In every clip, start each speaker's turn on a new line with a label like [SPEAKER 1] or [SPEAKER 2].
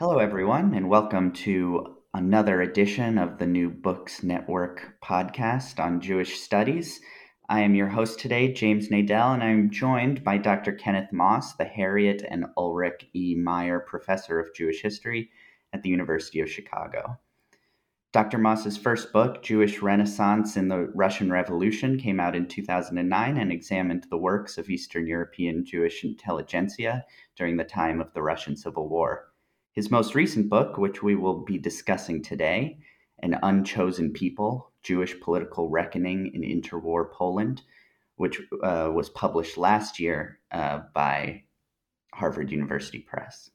[SPEAKER 1] Hello, everyone, and welcome to another edition of the New Books Network podcast on Jewish studies. I am your host today, James Nadell, and I'm joined by Dr. Kenneth Moss, the Harriet and Ulrich E. Meyer Professor of Jewish History at the University of Chicago. Dr. Moss's first book, Jewish Renaissance in the Russian Revolution, came out in 2009 and examined the works of Eastern European Jewish intelligentsia during the time of the Russian Civil War. His most recent book, which we will be discussing today, An Unchosen People Jewish Political Reckoning in Interwar Poland, which uh, was published last year uh, by Harvard University Press.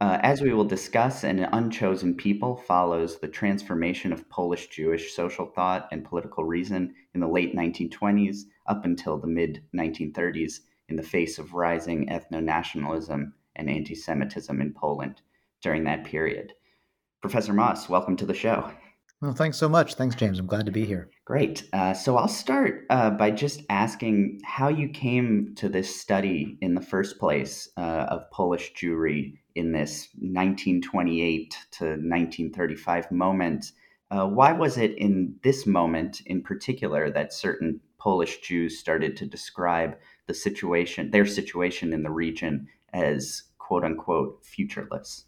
[SPEAKER 1] Uh, as we will discuss, An Unchosen People follows the transformation of Polish Jewish social thought and political reason in the late 1920s up until the mid 1930s in the face of rising ethno nationalism and anti Semitism in Poland during that period. Professor Moss, welcome to the show.
[SPEAKER 2] Well, thanks so much. Thanks, James. I'm glad to be here.
[SPEAKER 1] Great. Uh, so I'll start uh, by just asking how you came to this study in the first place uh, of Polish Jewry in this 1928 to 1935 moment. Uh, why was it in this moment in particular that certain Polish Jews started to describe the situation, their situation in the region, as quote unquote futureless?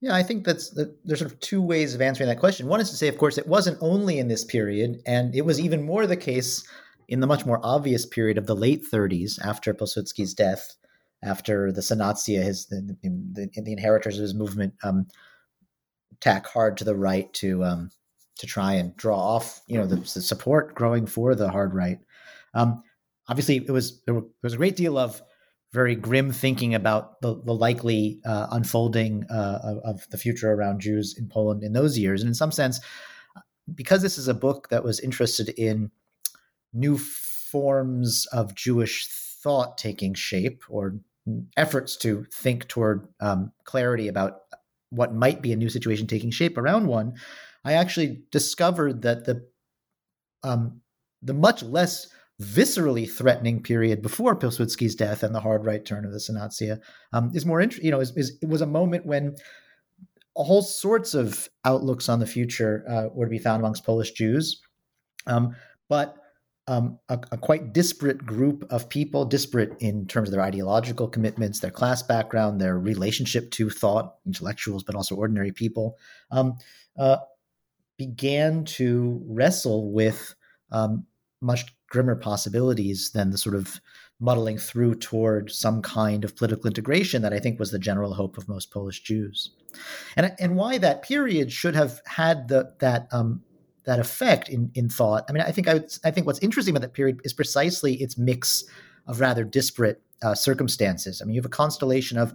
[SPEAKER 2] Yeah, I think that's the, there's sort of two ways of answering that question. One is to say, of course, it wasn't only in this period, and it was even more the case in the much more obvious period of the late 30s after Pilsudski's death, after the Sanacja, his the, the, the inheritors of his movement, um, tack hard to the right to um, to try and draw off, you know, the, the support growing for the hard right. Um, obviously, it was there was a great deal of very grim thinking about the, the likely uh, unfolding uh, of, of, the future around Jews in Poland in those years. And in some sense, because this is a book that was interested in new forms of Jewish thought taking shape or efforts to think toward um, clarity about what might be a new situation taking shape around one, I actually discovered that the um, the much less viscerally threatening period before Pilsudski's death and the hard right turn of the Sanacja um, is more interesting. You know, is, is, it was a moment when a whole sorts of outlooks on the future uh, were to be found amongst Polish Jews, um, but um, a, a, quite disparate group of people, disparate in terms of their ideological commitments, their class background, their relationship to thought, intellectuals, but also ordinary people, um, uh, began to wrestle with um, much grimmer possibilities than the sort of muddling through toward some kind of political integration that I think was the general hope of most Polish Jews, and and why that period should have had the that um, that effect in in thought. I mean, I think I would, I think what's interesting about that period is precisely its mix of rather disparate uh, circumstances. I mean, you have a constellation of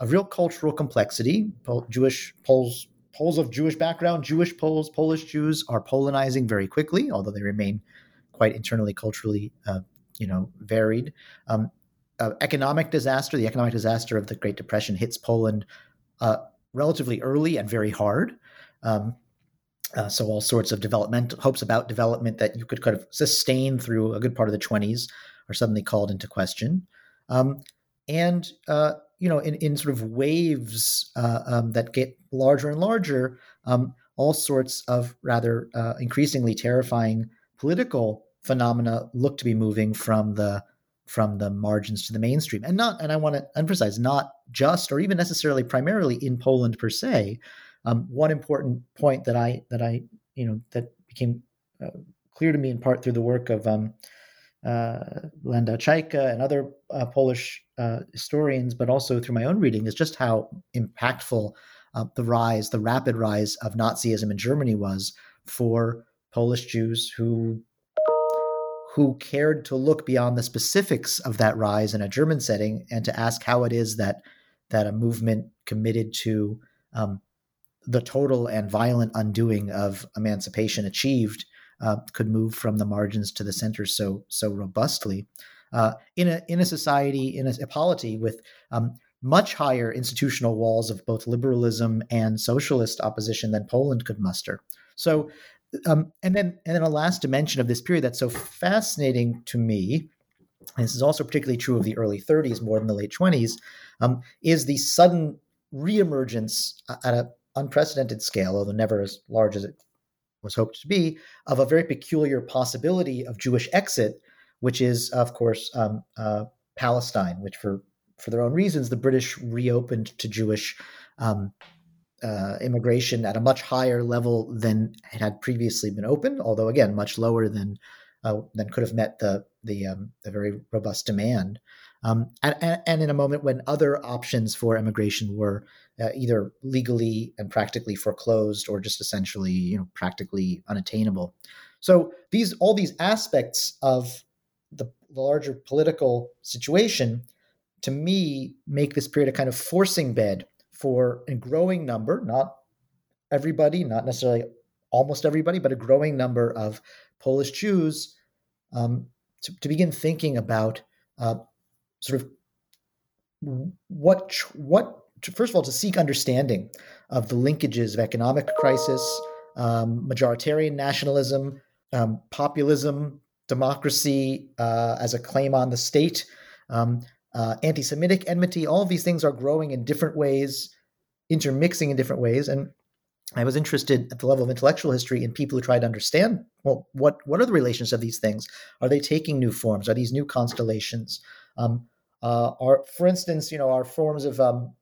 [SPEAKER 2] a real cultural complexity. Jewish Poles Poles of Jewish background, Jewish Poles, Polish Jews are Polonizing very quickly, although they remain quite internally culturally uh, you know varied. Um, uh, economic disaster, the economic disaster of the Great Depression hits Poland uh, relatively early and very hard. Um, uh, so all sorts of development hopes about development that you could kind of sustain through a good part of the 20s are suddenly called into question. Um, and uh, you know, in, in sort of waves uh, um, that get larger and larger, um, all sorts of rather uh, increasingly terrifying political phenomena look to be moving from the from the margins to the mainstream, and not. And I want to emphasize, not just or even necessarily primarily in Poland per se. Um, one important point that I that I you know that became uh, clear to me in part through the work of um, uh, Landau-Czajka and other uh, Polish uh, historians, but also through my own reading, is just how impactful uh, the rise, the rapid rise of Nazism in Germany was for Polish Jews who who cared to look beyond the specifics of that rise in a German setting and to ask how it is that that a movement committed to um, the total and violent undoing of emancipation achieved uh, could move from the margins to the center so so robustly uh, in a in a society in a, a polity with um, much higher institutional walls of both liberalism and socialist opposition than Poland could muster. So, um, and then and then a last dimension of this period that's so fascinating to me. And this is also particularly true of the early 30s more than the late 20s, um, is the sudden reemergence at an unprecedented scale, although never as large as it was hoped to be, of a very peculiar possibility of Jewish exit, which is, of course, um, uh, Palestine, which for for their own reasons, the British reopened to Jewish um, uh, immigration at a much higher level than had previously been open, although again much lower than uh, than could have met the the, um, the very robust demand. Um, and, and, in a moment when other options for immigration were uh, either legally and practically foreclosed or just essentially you know practically unattainable. So these all these aspects of the larger political situation to me make this period a kind of forcing bed for a growing number, not everybody, not necessarily almost everybody, but a growing number of Polish Jews um, to, to, begin thinking about uh, sort of what what first of all to seek understanding of the linkages of economic crisis, um, majoritarian nationalism, um, populism, democracy uh, as a claim on the state, um, uh, anti Semitic enmity, all of these things are growing in different ways, intermixing in different ways. And I was interested at the level of intellectual history in people who try to understand well, what, what are the relations of these things? Are they taking new forms? Are these new constellations? Um, uh, are, for instance, you know, are forms of um,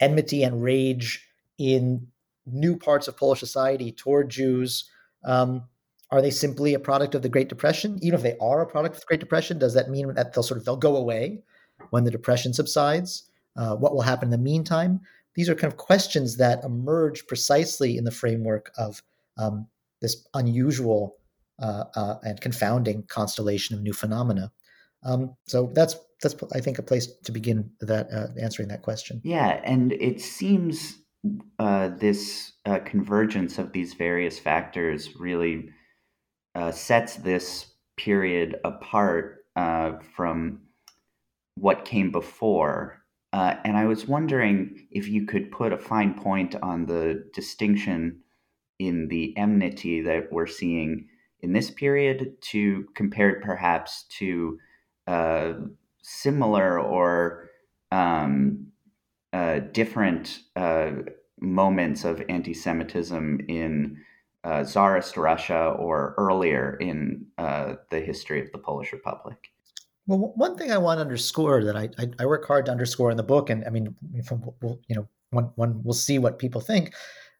[SPEAKER 2] enmity and rage in new parts of Polish society toward Jews? Um, are they simply a product of the Great Depression? Even if they are a product of the Great Depression, does that mean that they'll sort of they'll go away? When the depression subsides? Uh, what will happen in the meantime? These are kind of questions that emerge precisely in the framework of um, this unusual uh, uh, and confounding constellation of new phenomena. Um, so that's that's I think a place to begin that uh, answering that question.
[SPEAKER 1] Yeah, and it seems uh, this uh, convergence of these various factors really sets this period apart from what came before. Uh, and I was wondering if you could put a fine point on the distinction in the enmity that we're seeing in this period to compared perhaps to uh, similar or um, uh, different uh, moments of anti Semitism in uh, Tsarist Russia or earlier in uh, the history of the Polish Republic.
[SPEAKER 2] Well, one thing I want to underscore that I, I, I work hard to underscore in the book, and I mean, we'll, you know, one one will see what people think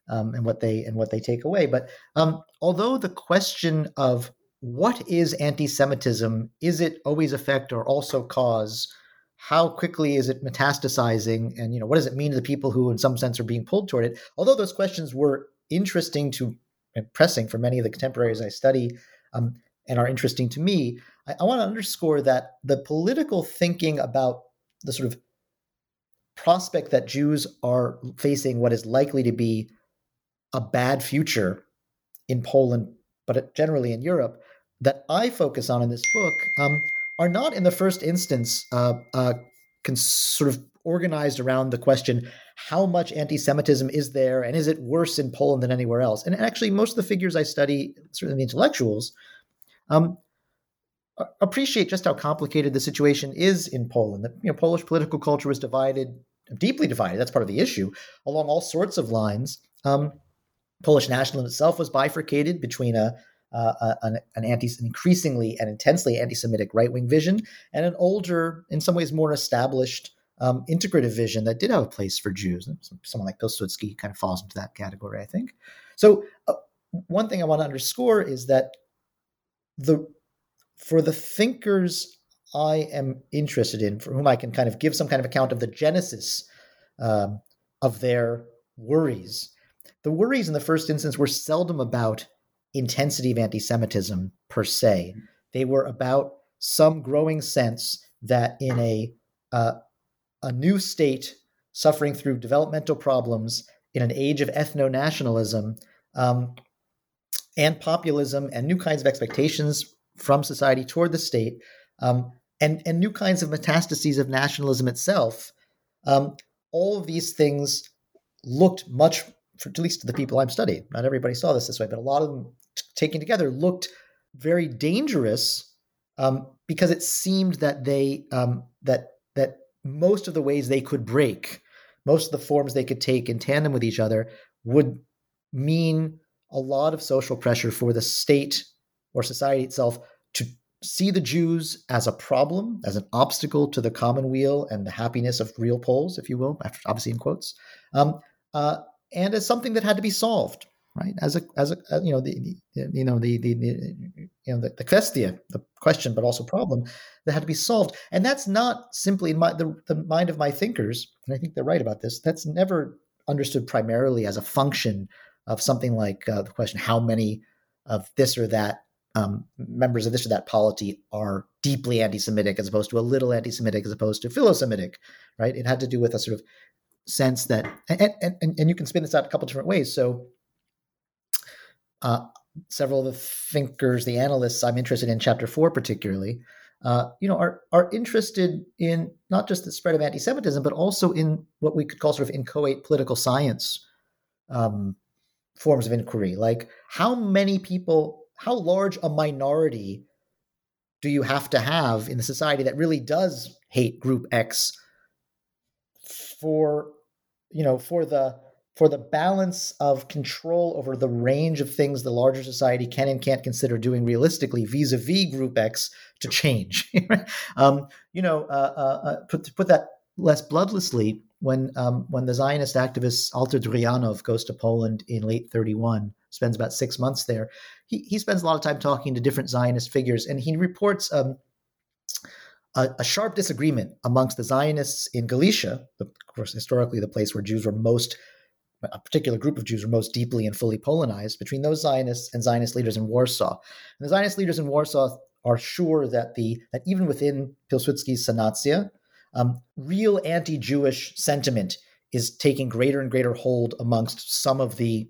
[SPEAKER 2] um, and what they and what they take away. But um, although the question of what is anti-Semitism, is it always effect or also cause? How quickly is it metastasizing, and you know, what does it mean to the people who, in some sense, are being pulled toward it? Although those questions were interesting to and pressing for many of the contemporaries I study, um, and are interesting to me. I, I want to underscore that the political thinking about the sort of prospect that Jews are facing what is likely to be a bad future in Poland, but generally in Europe, that I focus on in this book um, are not in the first instance uh, uh, sort of organized around the question how much anti-Semitism is there, and is it worse in Poland than anywhere else? And actually, most of the figures I study, certainly the intellectuals, um, appreciate just how complicated the situation is in Poland. The you know, Polish political culture was divided, deeply divided. That's part of the issue along all sorts of lines. Um, Polish nationalism itself was bifurcated between a, uh, an, an, anti, an increasingly and intensely anti-Semitic right-wing vision, and an older, in some ways more established um, integrative vision that did have a place for Jews. Someone like Pilsudski kind of falls into that category, I think. So, uh, one thing I want to underscore is that the for the thinkers I am interested in, for whom I can kind of give some kind of account of the genesis um, of their worries, the worries in the first instance were seldom about intensity of anti Semitism per se. They were about some growing sense that in a, uh, a new state suffering through developmental problems in an age of ethno nationalism um, and populism and new kinds of expectations from society toward the state, um, and, and new kinds of metastases of nationalism itself, um, all of these things looked much, for, at least to the people I'm studying, not everybody saw this this way, but a lot of them taken together looked very dangerous um, because it seemed that they um, that that most of the ways they could break, most of the forms they could take in tandem with each other would mean a lot of social pressure for the state or society itself to see the Jews as a problem, as an obstacle to the commonweal and the happiness of real Poles, if you will, obviously in quotes, um, uh, and as something that had to be solved right? As a as a you know the, you know the, the, the you know the, the kwestia, the question, but also problem that had to be solved, and that's not simply in my the, the mind of my thinkers, and I think they're right about this. That's never understood primarily as a function of something like uh, the question how many of this or that um, members of this or that polity are deeply anti-Semitic as opposed to a little anti-Semitic as opposed to philo-Semitic, right? It had to do with a sort of sense that, and, and, and you can spin this out a couple different ways. So uh, several of the thinkers, the analysts I'm interested in, chapter four particularly, uh, you know, are are interested in not just the spread of anti-Semitism, but also in what we could call sort of inchoate political science um, forms of inquiry. Like, how many people, how large a minority do you have to have in the society that really does hate Group X for, you know, for the for the balance of control over the range of things the larger society can and can't consider doing realistically vis-a-vis Group X to change. um, you know, uh, uh, uh, put, to put that less bloodlessly, when um, when the Zionist activist Alter Druyanov goes to Poland in late 31, spends about six months there, he, he spends a lot of time talking to different Zionist figures, and he reports um, a, a, sharp disagreement amongst the Zionists in Galicia, of course, historically the place where Jews were most a particular group of Jews were most deeply and fully Polonized between those Zionists and Zionist leaders in Warsaw. And the Zionist leaders in Warsaw are sure that the that even within Pilsudski's Sanacja, um, real anti-Jewish sentiment is taking greater and greater hold amongst some of the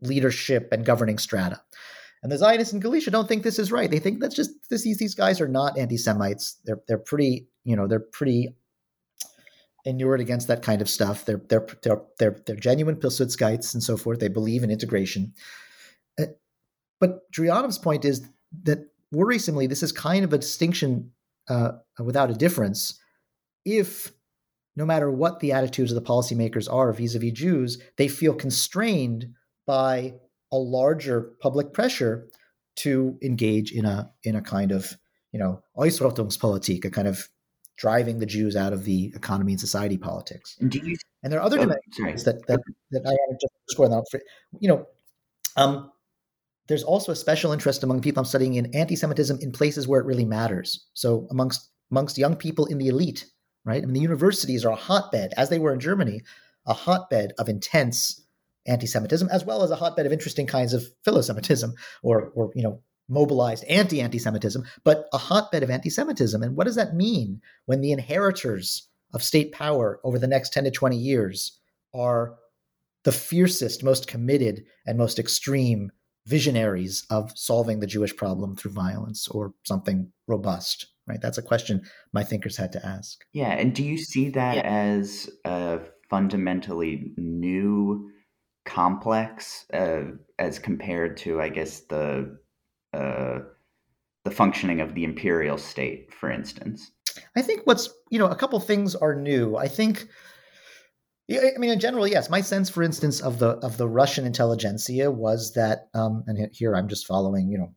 [SPEAKER 2] leadership and governing strata. And the Zionists in Galicia don't think this is right. They think that's just this, these these guys are not anti-Semites. They're they're pretty you know they're pretty inured against that kind of stuff. They're they're they're they're, they're genuine Pilsudskites and so forth. They believe in integration. Uh, but Druyanov's point is that worrisomely, this is kind of a distinction uh, without a difference. If no matter what the attitudes of the policymakers are vis-a-vis Jews, they feel constrained by a larger public pressure to engage in a in a kind of you know Ausrottungspolitik, a kind of driving the Jews out of the economy and society politics. And, you, and there are other oh, dimensions that, that, that I want to just score out. For, you know, um, there's also a special interest among people I'm studying in anti-Semitism in places where it really matters. So amongst amongst young people in the elite, right? I mean, the universities are a hotbed, as they were in Germany, a hotbed of intense anti-Semitism, as well as a hotbed of interesting kinds of philo-Semitism, or or you know mobilized anti anti Semitism, but a hotbed of anti Semitism. And what does that mean when the inheritors of state power over the next 10 to 20 years are the fiercest, most committed, and most extreme visionaries of solving the Jewish problem through violence or something robust? Right? That's a question my thinkers had to ask.
[SPEAKER 1] Yeah. And do you see that yeah. as a fundamentally new complex uh, as compared to, I guess, the uh, the functioning of the imperial state, for instance.
[SPEAKER 2] I think what's you know a couple things are new. I think. I mean, in general, yes. My sense, for instance, of the of the Russian intelligentsia was that, um, and here I'm just following, you know,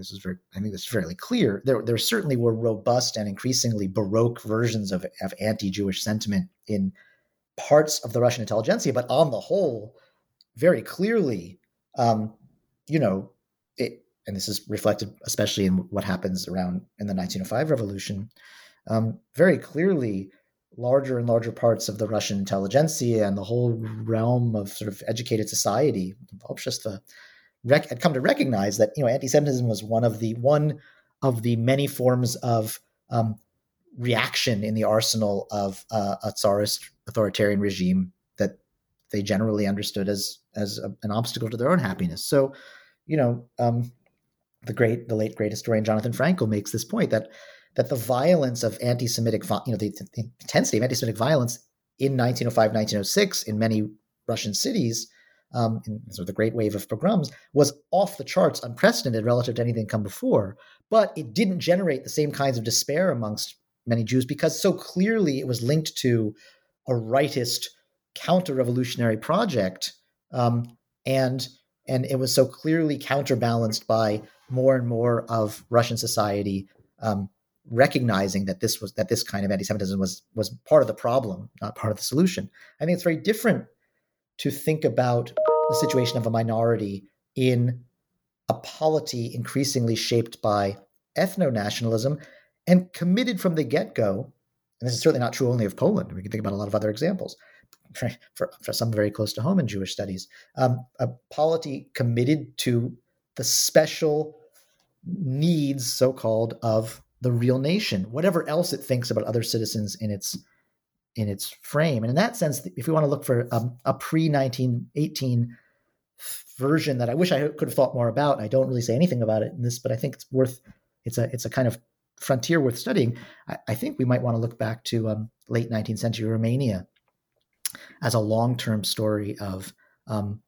[SPEAKER 2] this is very, I think this is fairly clear. There, there certainly were robust and increasingly baroque versions of, of anti-Jewish sentiment in parts of the Russian intelligentsia, but on the whole, very clearly, um, you know, it, and this is reflected especially in what happens around in the 1905 revolution. Um, very clearly, larger and larger parts of the Russian intelligentsia and the whole realm of sort of educated society, just rec- had come to recognize that you know anti-Semitism was one of the one of the many forms of um, reaction in the arsenal of uh, a Tsarist authoritarian regime that they generally understood as as a, an obstacle to their own happiness. So, you know, um, the great, the late great historian Jonathan Frankel makes this point that that the violence of anti-Semitic, you know, the, the intensity of anti-Semitic violence in 1905, 1906 in many Russian cities, um, in sort of the great wave of pogroms, was off the charts, unprecedented relative to anything come before. But it didn't generate the same kinds of despair amongst many Jews because so clearly it was linked to a rightist counter-revolutionary project, um, and and it was so clearly counterbalanced by more and more of Russian society um, recognizing that this was that this kind of anti-Semitism was was part of the problem, not part of the solution. I think it's very different to think about the situation of a minority in a polity increasingly shaped by ethno-nationalism and committed from the get-go. And this is certainly not true only of Poland. We can think about a lot of other examples. For, for, for some very close to home in Jewish studies, um, a polity committed to the special needs, so called, of the real nation, whatever else it thinks about other citizens in its in its frame. And in that sense, if we want to look for um, a pre 1918 version that I wish I could have thought more about, I don't really say anything about it in this, but I think it's worth it's a it's a kind of frontier worth studying. I, I think we might want to look back to um, late 19th century Romania as a long term story of um,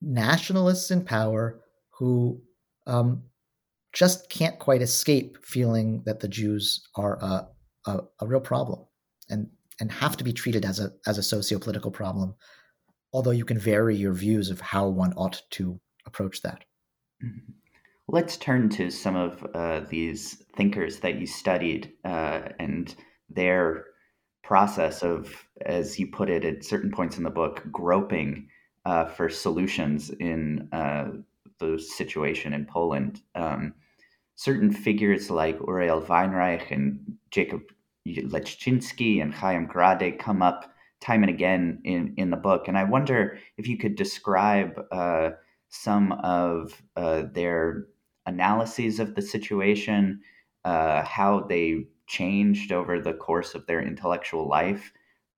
[SPEAKER 2] nationalists in power who um, just can't quite escape feeling that the Jews are a, a, a, real problem and and have to be treated as a as a socio-political problem. Although you can vary your views of how one ought to approach that.
[SPEAKER 1] Mm-hmm. Let's turn to some of uh, these thinkers that you studied uh, and their process of, as you put it at certain points in the book, groping uh, for solutions in uh, the situation in Poland. Um, certain figures like Uriel Weinreich and Jacob Leszczyński and Chaim Grade come up time and again in, in the book. And I wonder if you could describe uh, some of uh, their analyses of the situation, uh, how they changed over the course of their intellectual life,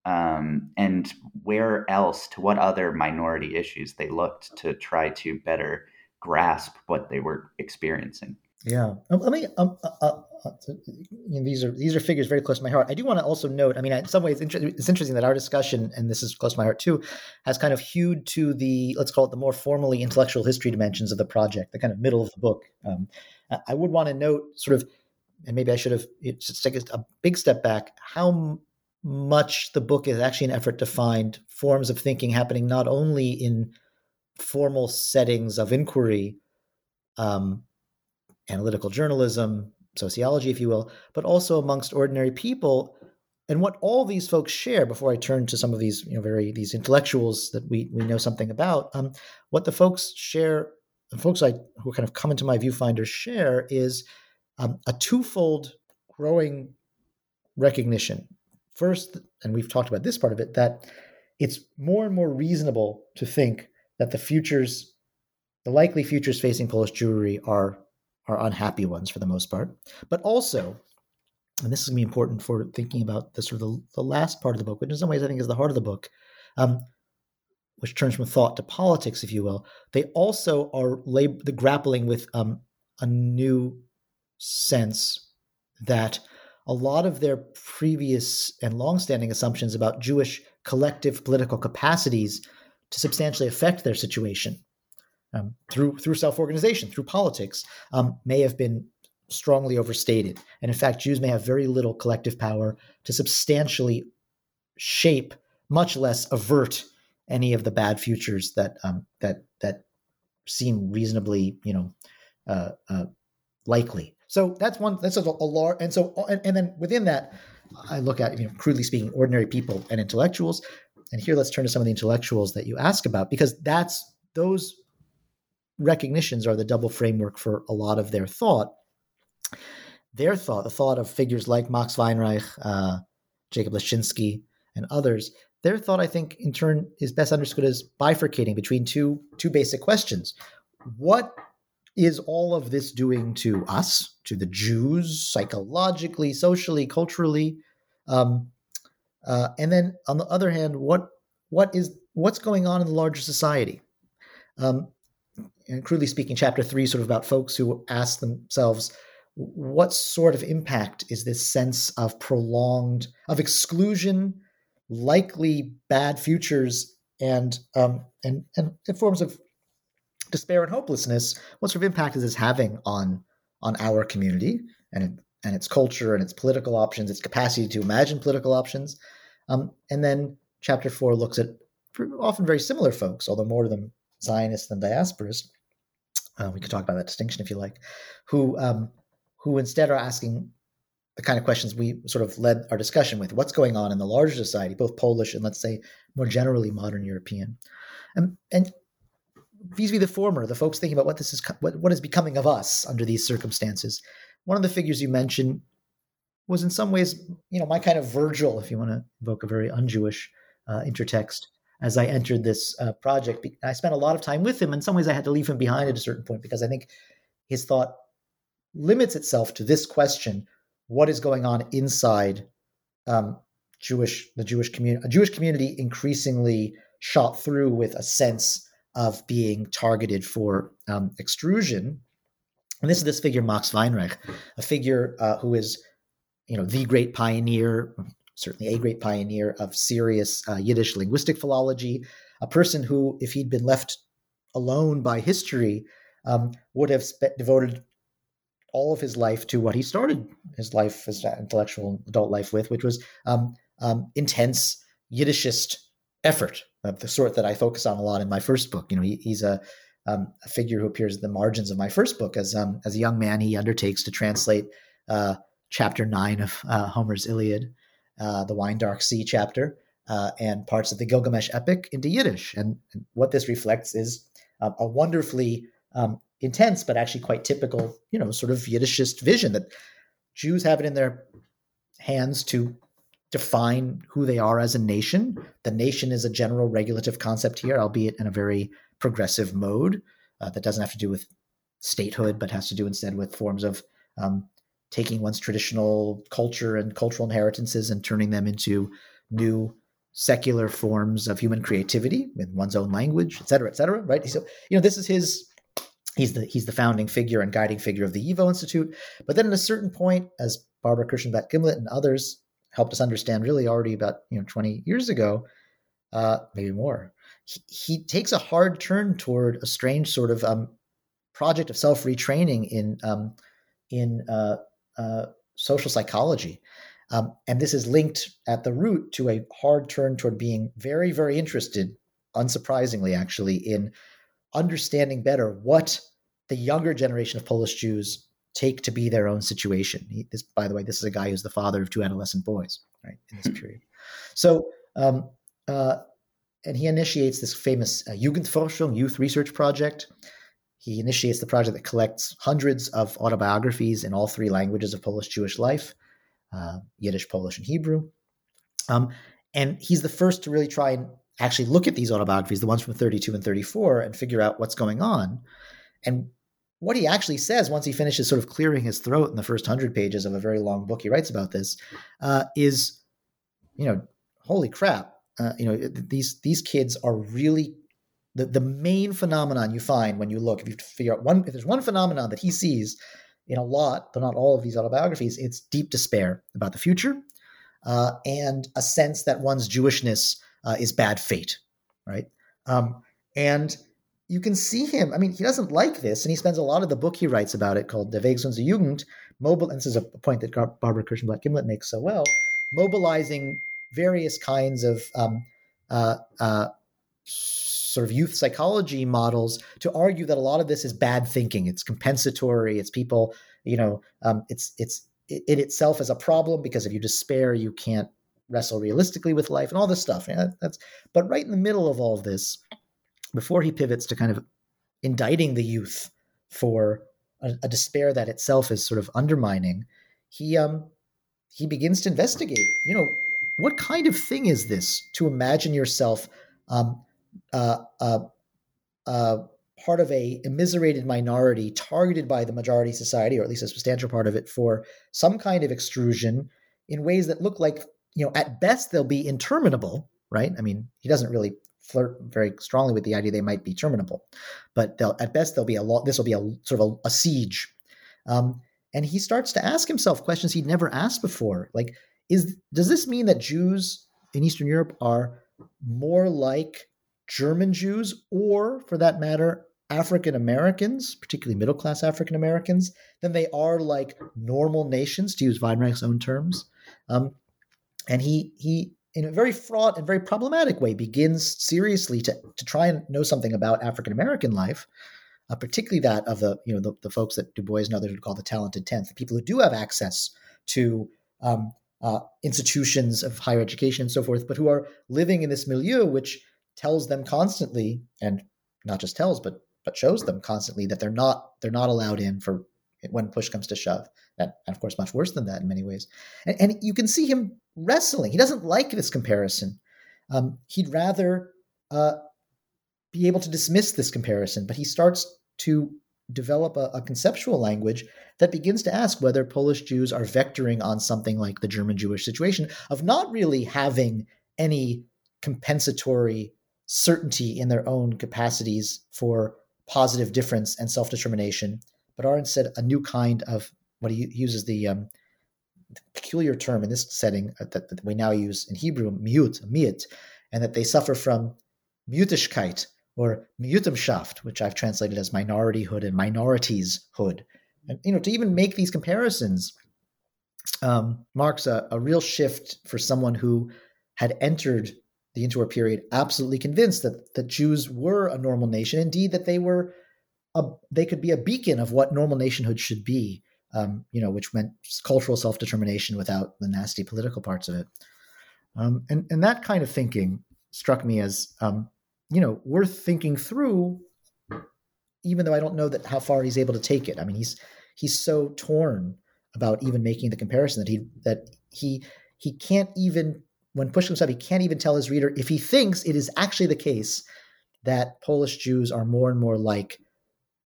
[SPEAKER 1] um, and where else, to what other minority issues they looked to try to better grasp what they were experiencing.
[SPEAKER 2] Yeah, let me. Um, uh, uh know, these are these are figures very close to my heart. I do want to also note. I mean, in some ways, it's interesting that our discussion, and this is close to my heart too, has kind of hewed to the let's call it the more formally intellectual history dimensions of the project, the kind of middle of the book. Um, I would want to note, sort of, and maybe I should have just take a big step back. How much the book is actually an effort to find forms of thinking happening not only in formal settings of inquiry, um, analytical journalism, sociology, if you will, but also amongst ordinary people. And what all these folks share, before I turn to some of these, you know, very these intellectuals that we we know something about, um, what the folks share, the folks I who kind of come into my viewfinder share is um, a twofold growing recognition. First, and we've talked about this part of it, that it's more and more reasonable to think that the futures, the likely futures facing Polish Jewry are are unhappy ones for the most part, but also, and this is going to be important for thinking about the sort of the, the last part of the book, which in some ways I think is the heart of the book, um, which turns from thought to politics, if you will. They also are lab- the grappling with um, a new sense that a lot of their previous and longstanding assumptions about Jewish collective political capacities to substantially affect their situation um, through through self organization, through politics, um, may have been strongly overstated. And in fact, Jews may have very little collective power to substantially shape, much less avert, any of the bad futures that um, that that seem reasonably, you know, uh, uh, likely. So that's one. That's a, a large, and so and, and then within that, I look at you know crudely speaking, ordinary people and intellectuals. And here, let's turn to some of the intellectuals that you ask about because that's those recognitions are the double framework for a lot of their thought. Their thought, the thought of figures like Max Weinreich, uh, Jacob Leszczynski, and others, their thought, I think, in turn, is best understood as bifurcating between two two basic questions: What is all of this doing to us, to the Jews, psychologically, socially, culturally? Um, uh, and then, on the other hand, what what is what's going on in the larger society? Um, and crudely speaking, chapter three sort of about folks who ask themselves, what sort of impact is this sense of prolonged of exclusion, likely bad futures, and um, and and forms of despair and hopelessness? What sort of impact is this having on on our community and and its culture and its political options, its capacity to imagine political options? Um, and then chapter four looks at often very similar folks, although more of them Zionists than diasporas. Uh, we could talk about that distinction if you like, who um, who instead are asking the kind of questions we sort of led our discussion with: what's going on in the larger society, both Polish and let's say more generally modern European, and and vis-a-vis the former, the folks thinking about what this is, what what is becoming of us under these circumstances. One of the figures you mentioned was in some ways, you know, my kind of Virgil, if you want to evoke a very un-Jewish uh, intertext as I entered this uh, project. I spent a lot of time with him. In some ways, I had to leave him behind at a certain point because I think his thought limits itself to this question: What is going on inside um, Jewish the Jewish community? A Jewish community increasingly shot through with a sense of being targeted for um, extrusion. And this is this figure Max Weinreich, a figure uh, who is, you know, the great pioneer, certainly a great pioneer of serious uh, Yiddish linguistic philology, a person who, if he'd been left alone by history, um, would have devoted all of his life to what he started his life, his intellectual adult life with, which was um, um, intense Yiddishist effort of the sort that I focus on a lot in my first book. You know, he, he's a, um, a, figure who appears at the margins of my first book. As um, as a young man, he undertakes to translate uh, chapter nine of uh, Homer's Iliad uh, the Wine Dark Sea chapter, uh, and parts of the Gilgamesh epic into Yiddish. And, and what this reflects is uh, a wonderfully um, intense, but actually quite typical, you know, sort of Yiddishist vision that Jews have it in their hands to define who they are as a nation. The nation is a general regulative concept here, albeit in a very progressive mode uh, that doesn't have to do with statehood, but has to do instead with forms of um, taking one's traditional culture and cultural inheritances and turning them into new secular forms of human creativity in one's own language, et cetera, et cetera. Right. So, you know, this is his he's the he's the founding figure and guiding figure of the YIVO Institute. But then at a certain point, as Barbara Kirshenblatt-Gimblett and others helped us understand really already about, you know, 20 years ago, uh, maybe more, he, he takes a hard turn toward a strange sort of um, project of self-retraining in um, in uh, uh, social psychology. Um, and this is linked at the root to a hard turn toward being very, very interested, unsurprisingly, actually, in understanding better what the younger generation of Polish Jews take to be their own situation. He, this, by the way, this is a guy who's the father of two adolescent boys, right, in this hmm. period. So, um, uh, and he initiates this famous uh, Jugendforschung, youth research project, he initiates the project that collects hundreds of autobiographies in all three languages of Polish Jewish life uh, Yiddish, Polish, and Hebrew. Um, and he's the first to really try and actually look at these autobiographies, the ones from 32 and 34, and figure out what's going on. And what he actually says once he finishes sort of clearing his throat in the first hundred pages of a very long book he writes about this uh, is, you know, holy crap. Uh, you know, these these kids are really the, the main phenomenon you find when you look, if you figure out one, if there's one phenomenon that he sees in a lot, but not all of these autobiographies, it's deep despair about the future uh, and a sense that one's Jewishness uh, is bad fate, right? Um, and you can see him. I mean, he doesn't like this, and he spends a lot of the book he writes about it called Der Weg unserer Jugend, mobile. And this is a point that Barbara Kirshenblatt-Gimblett makes so well, mobilizing various kinds of um, uh, uh sort of youth psychology models to argue that a lot of this is bad thinking. It's compensatory. It's people you know, um, it's it's in itself is a problem because if you despair, you can't wrestle realistically with life and all this stuff. Yeah, that's but right in the middle of all this, before he pivots to kind of indicting the youth for a, a despair that itself is sort of undermining, he um he begins to investigate. You know, what kind of thing is this to imagine yourself um, uh, uh, part of a immiserated minority targeted by the majority society, or at least a substantial part of it, for some kind of extrusion in ways that look like, you know, at best they'll be interminable, right? I mean, he doesn't really flirt very strongly with the idea they might be terminable, but they'll, at best they'll be a lot. This will be a sort of a, a siege, um, and he starts to ask himself questions he'd never asked before, like, is does this mean that Jews in Eastern Europe are more like German Jews, or for that matter, African Americans, particularly middle class African Americans, than they are like normal nations, to use Weinreich's own terms. Um, and he he in a very fraught and very problematic way begins seriously to to try and know something about African American life, uh, particularly that of the you know the, the folks that Du Bois and others would call the talented tenth, the people who do have access to um, uh, institutions of higher education and so forth, but who are living in this milieu which tells them constantly, and not just tells, but but shows them constantly that they're not they're not allowed in for when push comes to shove. And, and of course, much worse than that in many ways. And, and, you can see him wrestling. He doesn't like this comparison. Um, he'd rather uh, be able to dismiss this comparison, but he starts to develop a, a, conceptual language that begins to ask whether Polish Jews are vectoring on something like the German Jewish situation of not really having any compensatory certainty in their own capacities for positive difference and self determination, but are instead a new kind of what he uses the, um, the peculiar term in this setting that, that, we now use in Hebrew, miut, miut, and that they suffer from Mutishkeit, or Mutumschaft, which I've translated as minorityhood and minoritieshood. And you know, to even make these comparisons um, marks a, a real shift for someone who had entered the interwar period absolutely convinced that that Jews were a normal nation, indeed that they were a, they could be a beacon of what normal nationhood should be. Um, you know, which meant cultural self determination without the nasty political parts of it. Um, and and that kind of thinking struck me as um, you know, worth thinking through, even though I don't know that how far he's able to take it. I mean, he's he's so torn about even making the comparison that he that he he can't even when push comes up, he can't even tell his reader if he thinks it is actually the case that Polish Jews are more and more like,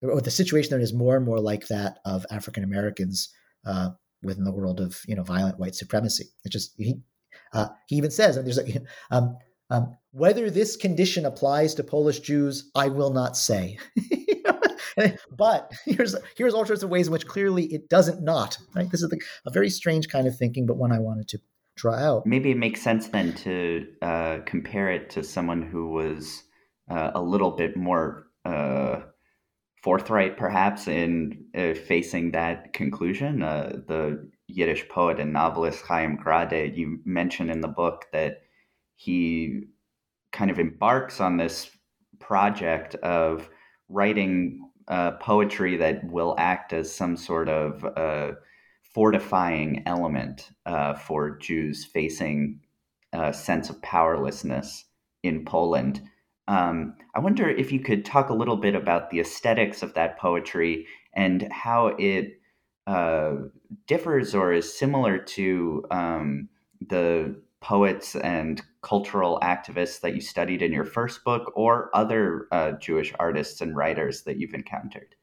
[SPEAKER 2] or the situation there is more and more like that of African Americans uh, within the world of you know violent white supremacy. It just he uh, he even says, and there's like um, um, whether this condition applies to Polish Jews, I will not say. but here's here's all sorts of ways in which clearly it doesn't not. Right? This is the, a very strange kind of thinking, but one I wanted to out.
[SPEAKER 1] Maybe it makes sense then to uh, compare it to someone who was uh, a little bit more uh, forthright, perhaps, in uh, facing that conclusion. Uh, the Yiddish poet and novelist Chaim Grade, you mentioned in the book that he kind of embarks on this project of writing uh, poetry that will act as some sort of fortifying element uh, for Jews facing a sense of powerlessness in Poland. Um, I wonder if you could talk a little bit about the aesthetics of that poetry and how it uh, differs or is similar to um, the poets and cultural activists that you studied in your first book or other uh, Jewish artists and writers that you've encountered?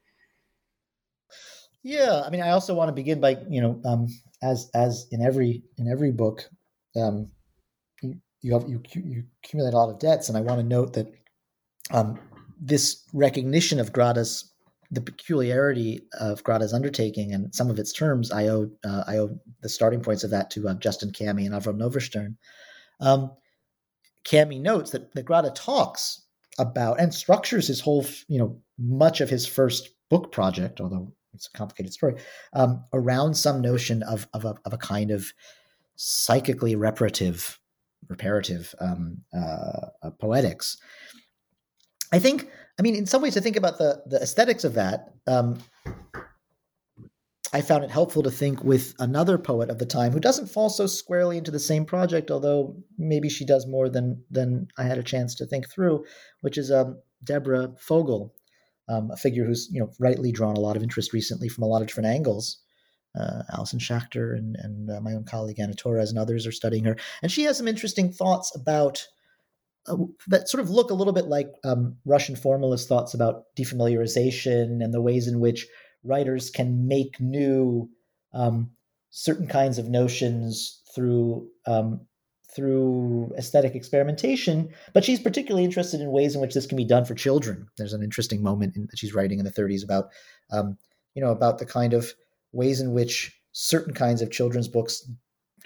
[SPEAKER 2] Yeah, I mean, I also want to begin by you know, um, as as in every in every book, um, you you, have, you you accumulate a lot of debts, and I want to note that um, this recognition of Grade's the peculiarity of Grade's undertaking and some of its terms, I owe uh, I owe the starting points of that to uh, Justin Cammy and Avram Novershtern. Um, Cammy notes that, that Grade talks about and structures his whole, you know, much of his first book project, although it's a complicated story, um, around some notion of of a, of a, kind of psychically reparative, reparative um, uh, uh, poetics. I think I mean, in some ways, to think about the the aesthetics of that, um, I found it helpful to think with another poet of the time who doesn't fall so squarely into the same project, although maybe she does more than than I had a chance to think through, which is um, Deborah Fogel, um, a figure who's you know rightly drawn a lot of interest recently from a lot of different angles. Uh, Alison Schachter and, and uh, my own colleague Anna Torres and others are studying her, and she has some interesting thoughts about uh, that sort of look a little bit like um, Russian formalist thoughts about defamiliarization and the ways in which writers can make new um, certain kinds of notions through um, through aesthetic experimentation. But she's particularly interested in ways in which this can be done for children. There's an interesting moment in, that she's writing in the 30s about um, you know about the kind of ways in which certain kinds of children's books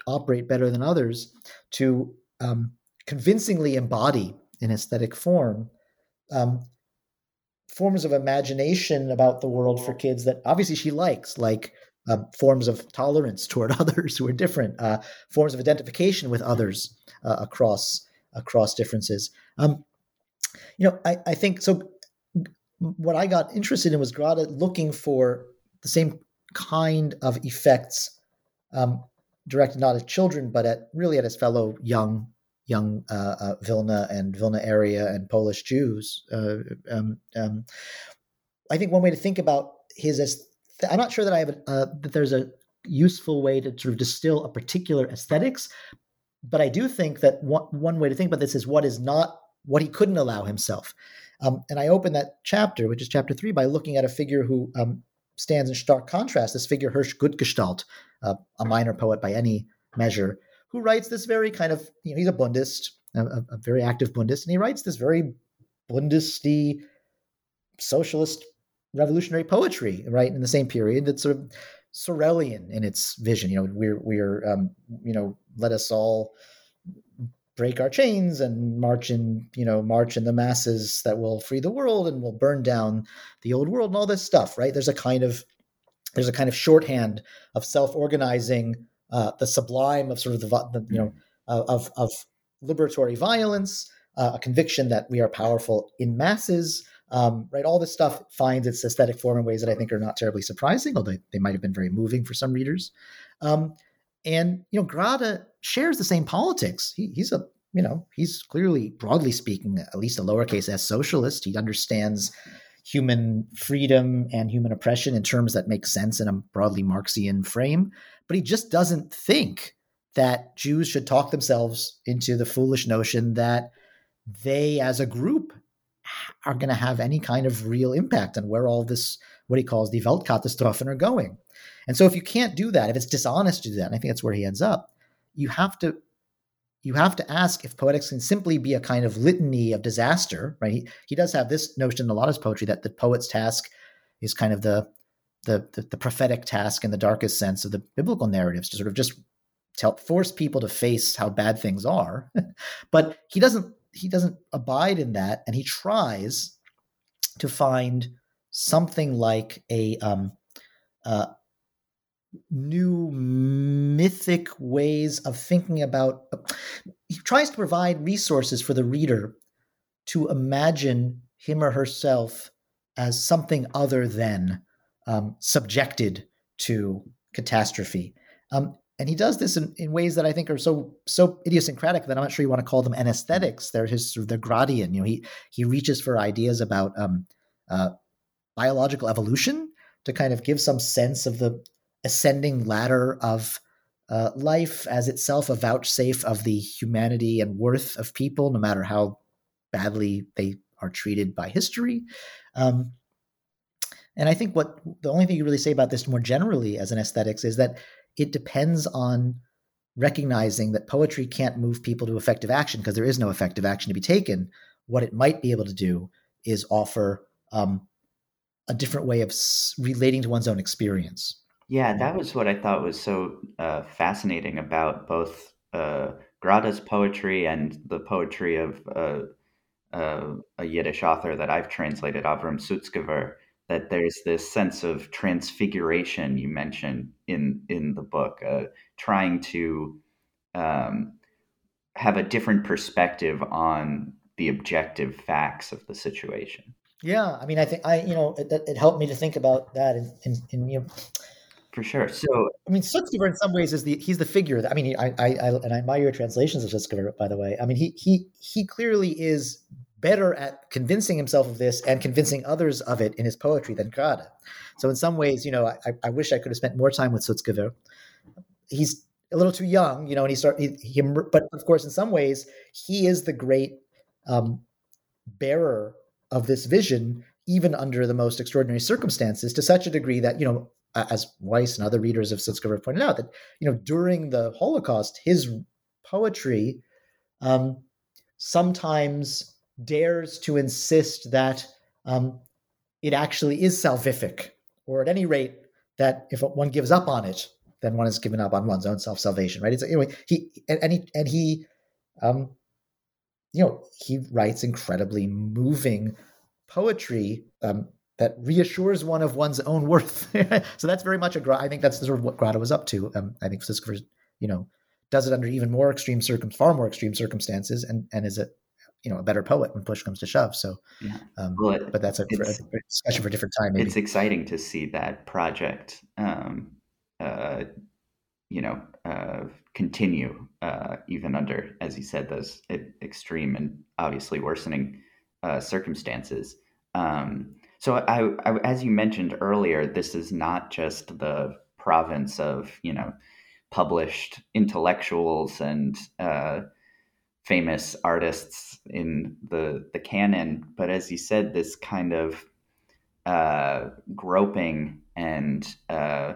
[SPEAKER 2] operate better than others to um, convincingly embody in aesthetic form um, forms of imagination about the world for kids that obviously she likes, like um, forms of tolerance toward others who are different, uh, forms of identification with others uh, across across differences. Um, you know, I, I think so. What I got interested in was Grade looking for the same kind of effects um, directed not at children, but at really at his fellow young young uh, uh, Vilna and Vilna area and Polish Jews. Uh, um, um, I think one way to think about his I'm not sure that I have a, uh, that there's a useful way to sort of distill a particular aesthetics, but I do think that one, one way to think about this is what is not what he couldn't allow himself. Um, and I open that chapter, which is chapter three, by looking at a figure who um, stands in stark contrast. This figure, Hirsch Gutgestalt, uh, a minor poet by any measure, who writes this very kind of, you know, he's a Bundist, a, a very active Bundist, and he writes this very Bundisty socialist revolutionary poetry, right, in the same period that's sort of Sorelian in its vision. You know, we're we're um, you know, let us all break our chains and march in, you know, march in the masses that will free the world and will burn down the old world and all this stuff, right? There's a kind of there's a kind of shorthand of self-organizing uh, the sublime of sort of the, the you know of of liberatory violence, uh, a conviction that we are powerful in masses. Um, right, all this stuff finds its aesthetic form in ways that I think are not terribly surprising, although they might have been very moving for some readers. Um, and you know, Grade shares the same politics. He, he's a you know he's clearly, broadly speaking, at least a lowercase s socialist. He understands human freedom and human oppression in terms that make sense in a broadly Marxian frame but he just doesn't think that Jews should talk themselves into the foolish notion that they as a group are going to have any kind of real impact on where all this, what he calls the Weltkatastrophen, are going. And so if you can't do that, if it's dishonest to do that, and I think that's where he ends up, you have to you have to ask if poetics can simply be a kind of litany of disaster, right? He, he does have this notion in a lot of his poetry that the poet's task is kind of the the, the, the prophetic task in the darkest sense of the biblical narratives to sort of just tell force people to face how bad things are but he doesn't he doesn't abide in that and he tries to find something like a um, uh, new mythic ways of thinking about he tries to provide resources for the reader to imagine him or herself as something other than um, subjected to catastrophe. Um, and he does this in, in, ways that I think are so so idiosyncratic that I'm not sure you want to call them anesthetics. They're his sort of the Gradian. You know, he he reaches for ideas about um, uh, biological evolution to kind of give some sense of the ascending ladder of uh, life as itself a vouchsafe of the humanity and worth of people, no matter how badly they are treated by history. Um, and I think what the only thing you really say about this more generally as an aesthetics is that it depends on recognizing that poetry can't move people to effective action because there is no effective action to be taken. What it might be able to do is offer um, a different way of s- relating to one's own experience.
[SPEAKER 1] Yeah, that was what I thought was so uh, fascinating about both uh, Grade's poetry and the poetry of uh, uh a Yiddish author that I've translated, Avram Sutzkever, that there's this sense of transfiguration you mentioned in in the book, uh, trying to um, have a different perspective on the objective facts of the situation.
[SPEAKER 2] Yeah, I mean, I think I, you know, it, it helped me to think about that, and, and, and you know,
[SPEAKER 1] for sure. So,
[SPEAKER 2] I mean, Sutzkever in some ways is the he's the figure. That, I mean, I, I, I and I admire your translations of Sutzkever, by the way. I mean, he he he clearly is better at convincing himself of this and convincing others of it in his poetry than Grade. So, in some ways, you know, I, I wish I could have spent more time with Sutzkever. He's a little too young, you know, and he start he, he but of course, in some ways, he is the great um, bearer of this vision even under the most extraordinary circumstances, to such a degree that, you know, as Wisse and other readers of Sutzkever have pointed out, that, you know, during the Holocaust, his poetry um, sometimes dares to insist that um, it actually is salvific, or at any rate, that if one gives up on it, then one has given up on one's own self salvation, right? It's anyway, he and, and he and he, um, you know, he writes incredibly moving poetry um, that reassures one of one's own worth. so that's very much a. I think that's sort of what Grade was up to. Um, I think Sutzkever, you know, does it under even more extreme circum, far more extreme circumstances, and and is a, you know, a better poet when push comes to shove. So, yeah. um, well, it, but that's a, for, a, discussion for a different time. Maybe.
[SPEAKER 1] It's exciting to see that project. Um, uh, you know, uh, continue uh, even under, as you said, those extreme and obviously worsening uh, circumstances. Um, so, I, I, as you mentioned earlier, this is not just the province of you know published intellectuals and uh, famous artists in the the canon, but as you said, this kind of uh, groping and uh,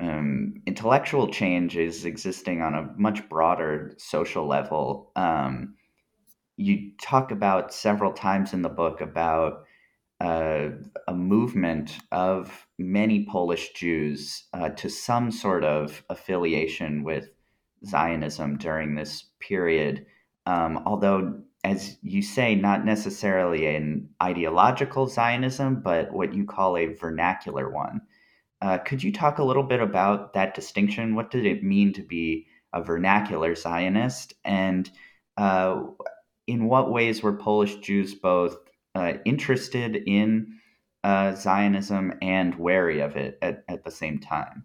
[SPEAKER 1] um, intellectual change is existing on a much broader social level. Um, you talk about several times in the book about uh, a movement of many Polish Jews uh, to some sort of affiliation with Zionism during this period. Um, although, as you say, not necessarily an ideological Zionism, but what you call a vernacular one. Uh, could you talk a little bit about that distinction? What did it mean to be a vernacular Zionist? And uh, in what ways were Polish Jews both uh, interested in uh, Zionism and wary of it at, at the same time?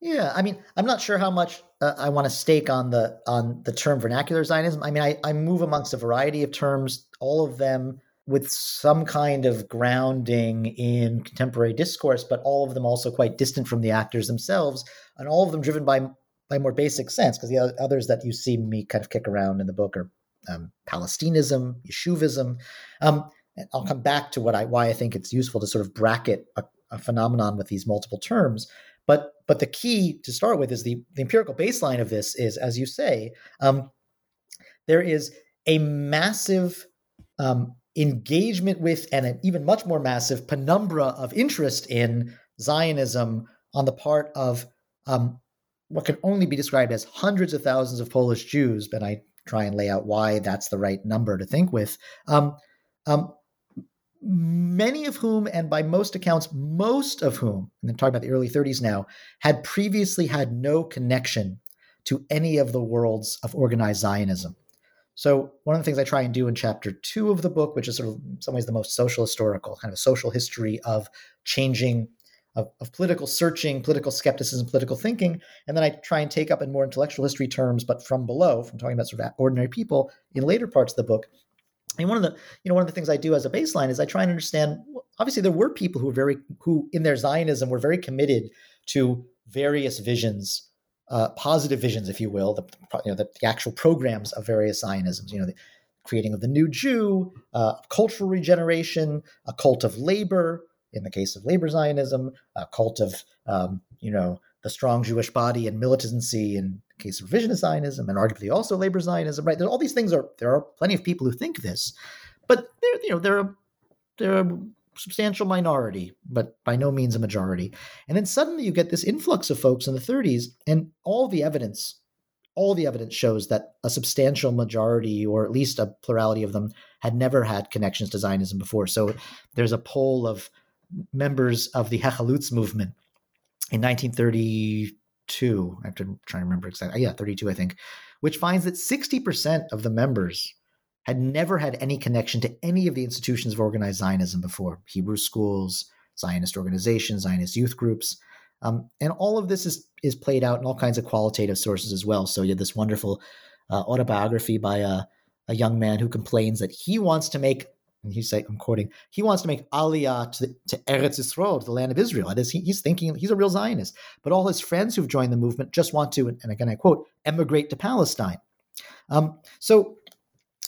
[SPEAKER 2] Yeah, I mean, I'm not sure how much uh, I want to stake on the on the term vernacular Zionism. I mean, I, I move amongst a variety of terms, all of them with some kind of grounding in contemporary discourse, but all of them also quite distant from the actors themselves, and all of them driven by by more basic sense, because the others that you see me kind of kick around in the book are um, Palestinism, Yishuvism. Um, I'll come back to what I why I think it's useful to sort of bracket a, a, phenomenon with these multiple terms. But but the key to start with is the, the empirical baseline of this is, as you say, um, there is a massive um, engagement with and an even much more massive penumbra of interest in Zionism on the part of um, what can only be described as hundreds of thousands of Polish Jews, but I try and lay out why that's the right number to think with. Um, um, many of whom, and by most accounts, most of whom, and I'm talking about the early 30s now, had previously had no connection to any of the worlds of organized Zionism. So, one of the things I try and do in chapter two of the book, which is sort of in some ways the most social historical, kind of a social history of changing of, of, political searching, political skepticism, political thinking, and then I try and take up in more intellectual history terms, but from below, from talking about sort of ordinary people in later parts of the book. And one of the, you know, one of the things I do as a baseline is I try and understand. Obviously, there were people who were very, who in their Zionism were very committed to various visions, uh, positive visions, if you will, the, you know, the, the actual programs of various Zionisms. You know, the creating of the new Jew, uh, cultural regeneration, a cult of labor, in the case of labor Zionism, a cult of um, you know the strong Jewish body and militancy the case of revisionist Zionism, and arguably also labor Zionism. Right? There, all these things are there are plenty of people who think this, but they're you know they're a, they're a substantial minority, but by no means a majority. And then suddenly you get this influx of folks in the 30s, and all the evidence all the evidence shows that a substantial majority, or at least a plurality of them, had never had connections to Zionism before. So there's a poll of members of the Hechalutz movement in 1932. I have to try to remember exactly. Yeah, 32, I think, which finds that 60% of the members had never had any connection to any of the institutions of organized Zionism before Hebrew schools, Zionist organizations, Zionist youth groups. Um, and all of this is is played out in all kinds of qualitative sources as well. So you have this wonderful uh, autobiography by a, a young man who complains that he wants to make, and he's like, I'm quoting, he wants to make Aliyah to, to Eretz Yisrael, to the land of Israel. That is, he, he's thinking he's a real Zionist. But all his friends who've joined the movement just want to, and again I quote, emigrate to Palestine. Um, so,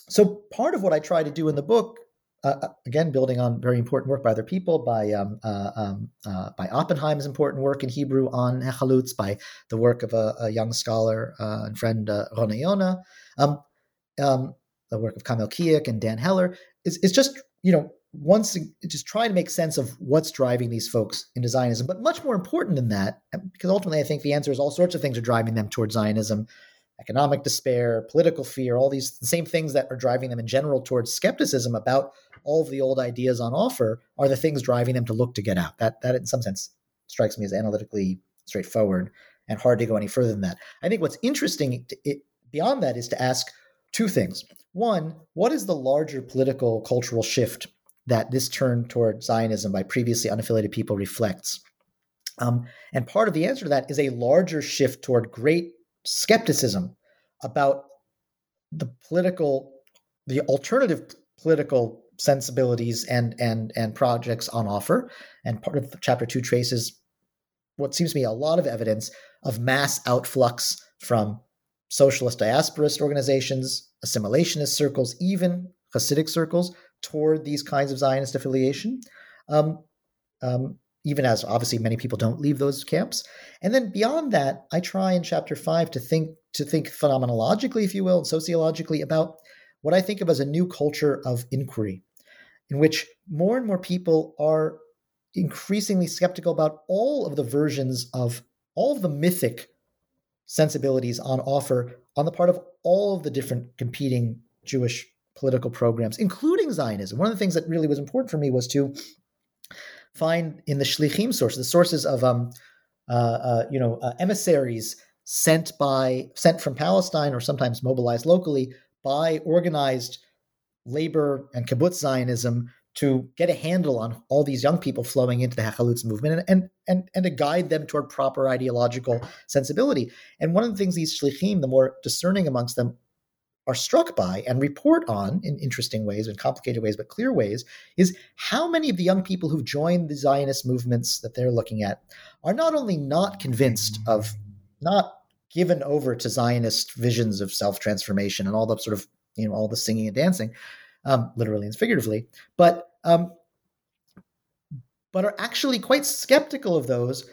[SPEAKER 2] so part of what I try to do in the book uh, uh, again, building on very important work by other people, by um, uh, um, uh, by Oppenheim's important work in Hebrew on Hechalutz, by the work of a, a young scholar uh, and friend uh, Rona Yona, um, um, the work of Kamil Kijek and Dan Heller, is, is just you know once just trying to make sense of what's driving these folks into Zionism. But much more important than that, because ultimately I think the answer is all sorts of things are driving them towards Zionism economic despair, political fear, all these the same things that are driving them in general towards skepticism about all of the old ideas on offer are the things driving them to look to get out. That that in some sense strikes me as analytically straightforward and hard to go any further than that. I think what's interesting to, it, beyond that is to ask two things. One, what is the larger political cultural shift that this turn toward Zionism by previously unaffiliated people reflects? Um, and part of the answer to that is a larger shift toward great skepticism about the political, the alternative political sensibilities and and and projects on offer. And part of chapter two traces what seems to me a lot of evidence of mass outflux from socialist diasporist organizations, assimilationist circles, even Hasidic circles toward these kinds of Zionist affiliation. Um, um, even as obviously many people don't leave those camps. And then beyond that, I try in chapter five to think to think phenomenologically, if you will, and sociologically about what I think of as a new culture of inquiry, in which more and more people are increasingly skeptical about all of the versions of all of the mythic sensibilities on offer on the part of all of the different competing Jewish political programs, including Zionism. One of the things that really was important for me was to find in the shlichim sources, the sources of um, uh, uh, you know uh, emissaries sent by sent from Palestine or sometimes mobilized locally by organized labor and kibbutz Zionism to get a handle on all these young people flowing into the Hachalutz movement and, and, and, and to guide them toward proper ideological sensibility. And one of the things these shlichim, the more discerning amongst them, are struck by and report on in interesting ways, in complicated ways, but clear ways, is how many of the young people who've joined the Zionist movements that they're looking at are not only not convinced of, not given over to Zionist visions of self transformation and all the sort of, you know, all the singing and dancing, um, literally and figuratively, but um, but are actually quite skeptical of those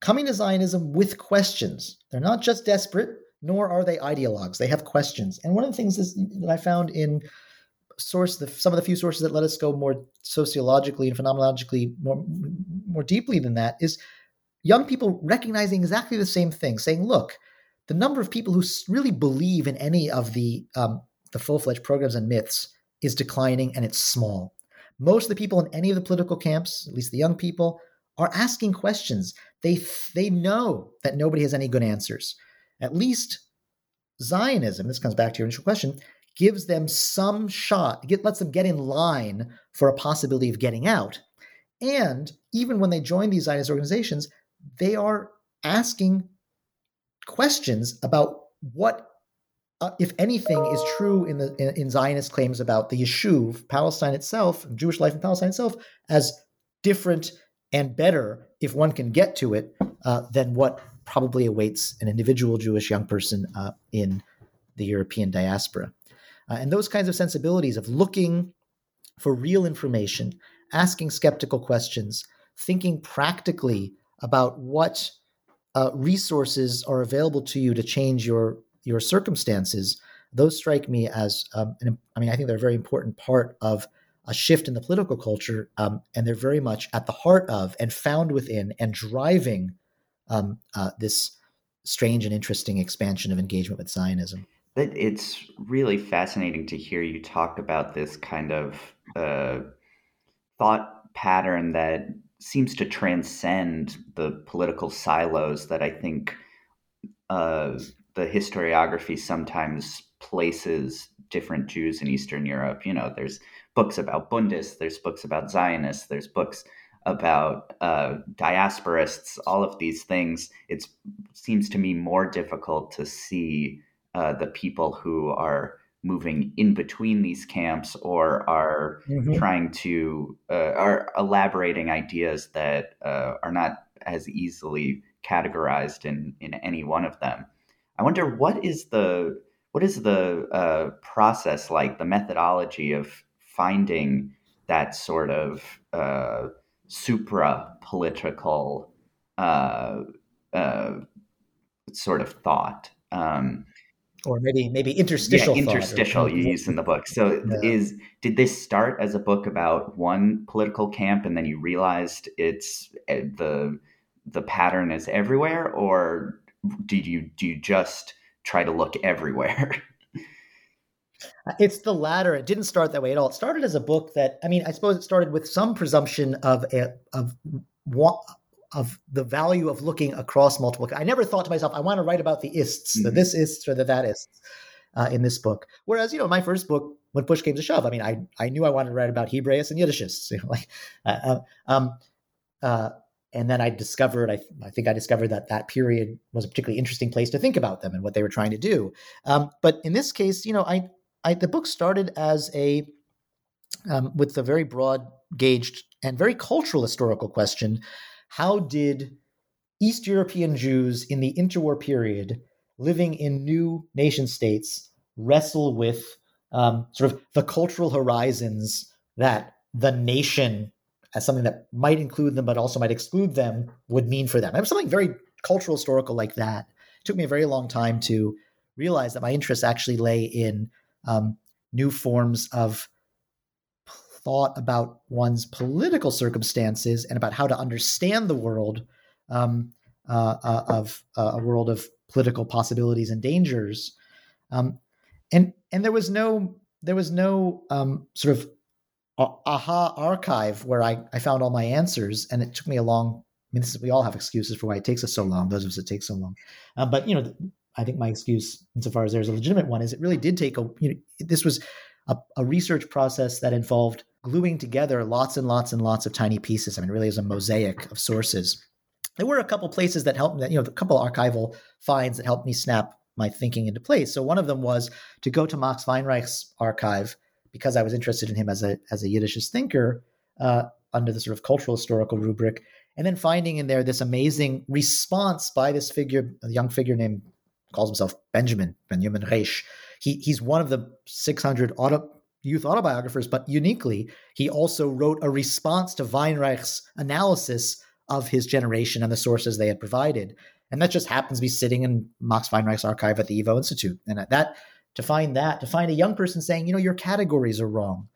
[SPEAKER 2] coming to Zionism with questions. They're not just desperate nor are they ideologues. They have questions. And one of the things is, that I found in source the, some of the few sources that let us go more sociologically and phenomenologically more more deeply than that is young people recognizing exactly the same thing, saying, "Look, the number of people who really believe in any of the um, the full fledged programs and myths is declining, and it's small. Most of the people in any of the political camps, at least the young people, are asking questions. They they know that nobody has any good answers." at least Zionism, this comes back to your initial question, gives them some shot, get, lets them get in line for a possibility of getting out. And even when they join these Zionist organizations, they are asking questions about what, uh, if anything, is true in the in, in, Zionist claims about the Yishuv, Palestine itself, Jewish life in Palestine itself, as different and better, if one can get to it, uh, than what probably awaits an individual Jewish young person uh, in the European diaspora. Uh, and those kinds of sensibilities of looking for real information, asking skeptical questions, thinking practically about what uh, resources are available to you to change your your circumstances. Those strike me as, um, an, I mean, I think they're a very important part of a shift in the political culture, um, and they're very much at the heart of and found within and driving um, uh, this strange and interesting expansion of engagement with Zionism.
[SPEAKER 1] It's really fascinating to hear you talk about this kind of uh, thought pattern that seems to transcend the political silos that I think uh, the historiography sometimes places different Jews in Eastern Europe. You know, there's books about Bundists, there's books about Zionists, there's books about uh, diasporists, all of these things, it seems to me more difficult to see uh, the people who are moving in between these camps or are mm-hmm. trying to uh, are elaborating ideas that uh, are not as easily categorized in in any one of them. I wonder what is the what is the uh, process like, the methodology of finding that sort of uh, supra political uh, uh, sort of thought. Um,
[SPEAKER 2] or maybe maybe interstitial
[SPEAKER 1] yeah, interstitial you use in the book so yeah. is did this start as a book about one political camp and then you realized it's eh, the the pattern is everywhere or did you do you just try to look everywhere
[SPEAKER 2] it's the latter it didn't start that way at all it started as a book that i mean i suppose it started with some presumption of a, of of the value of looking across multiple. I never thought to myself, I want to write about the ists, mm-hmm. the this ists or the that ists uh, in this book. Whereas, you know, my first book, when push came to shove, I mean, I I knew I wanted to write about Hebraists and Yiddishists, you know, like, uh, uh, um, uh, and then I discovered, I, I think I discovered that that period was a particularly interesting place to think about them and what they were trying to do. Um, but in this case, you know, I, I the book started as a um, with a very broad gauged and very cultural historical question how did East European Jews in the interwar period living in new nation states wrestle with um, sort of the cultural horizons that the nation as something that might include them but also might exclude them would mean for them. It was something very cultural historical like that. It took me a very long time to realize that my interests actually lay in um, new forms of thought about one's political circumstances and about how to understand the world um, uh, uh, of uh, a world of political possibilities and dangers. Um, and and there was no there was no um, sort of aha archive where I, I found all my answers, and it took me a long. I mean, is, we all have excuses for why it takes us so long. Those of us that take so long, uh, but you know, I think my excuse, insofar as there's a legitimate one, is it really did take a. You know, this was a, a research process that involved gluing together lots and lots and lots of tiny pieces. I mean, really is a mosaic of sources. There were a couple places that helped, me. you know, a couple archival finds that helped me snap my thinking into place. So one of them was to go to Max Weinreich's archive because I was interested in him as a as a Yiddishist thinker uh, under the sort of cultural historical rubric, and then finding in there this amazing response by this figure, a young figure named calls himself Benjamin Benjamin Reish. He he's one of the 600 auto, youth autobiographers, but uniquely, he also wrote a response to Weinreich's analysis of his generation and the sources they had provided. And that just happens to be sitting in Max Weinreich's archive at the YIVO Institute. And that to find that, to find a young person saying, you know, your categories are wrong.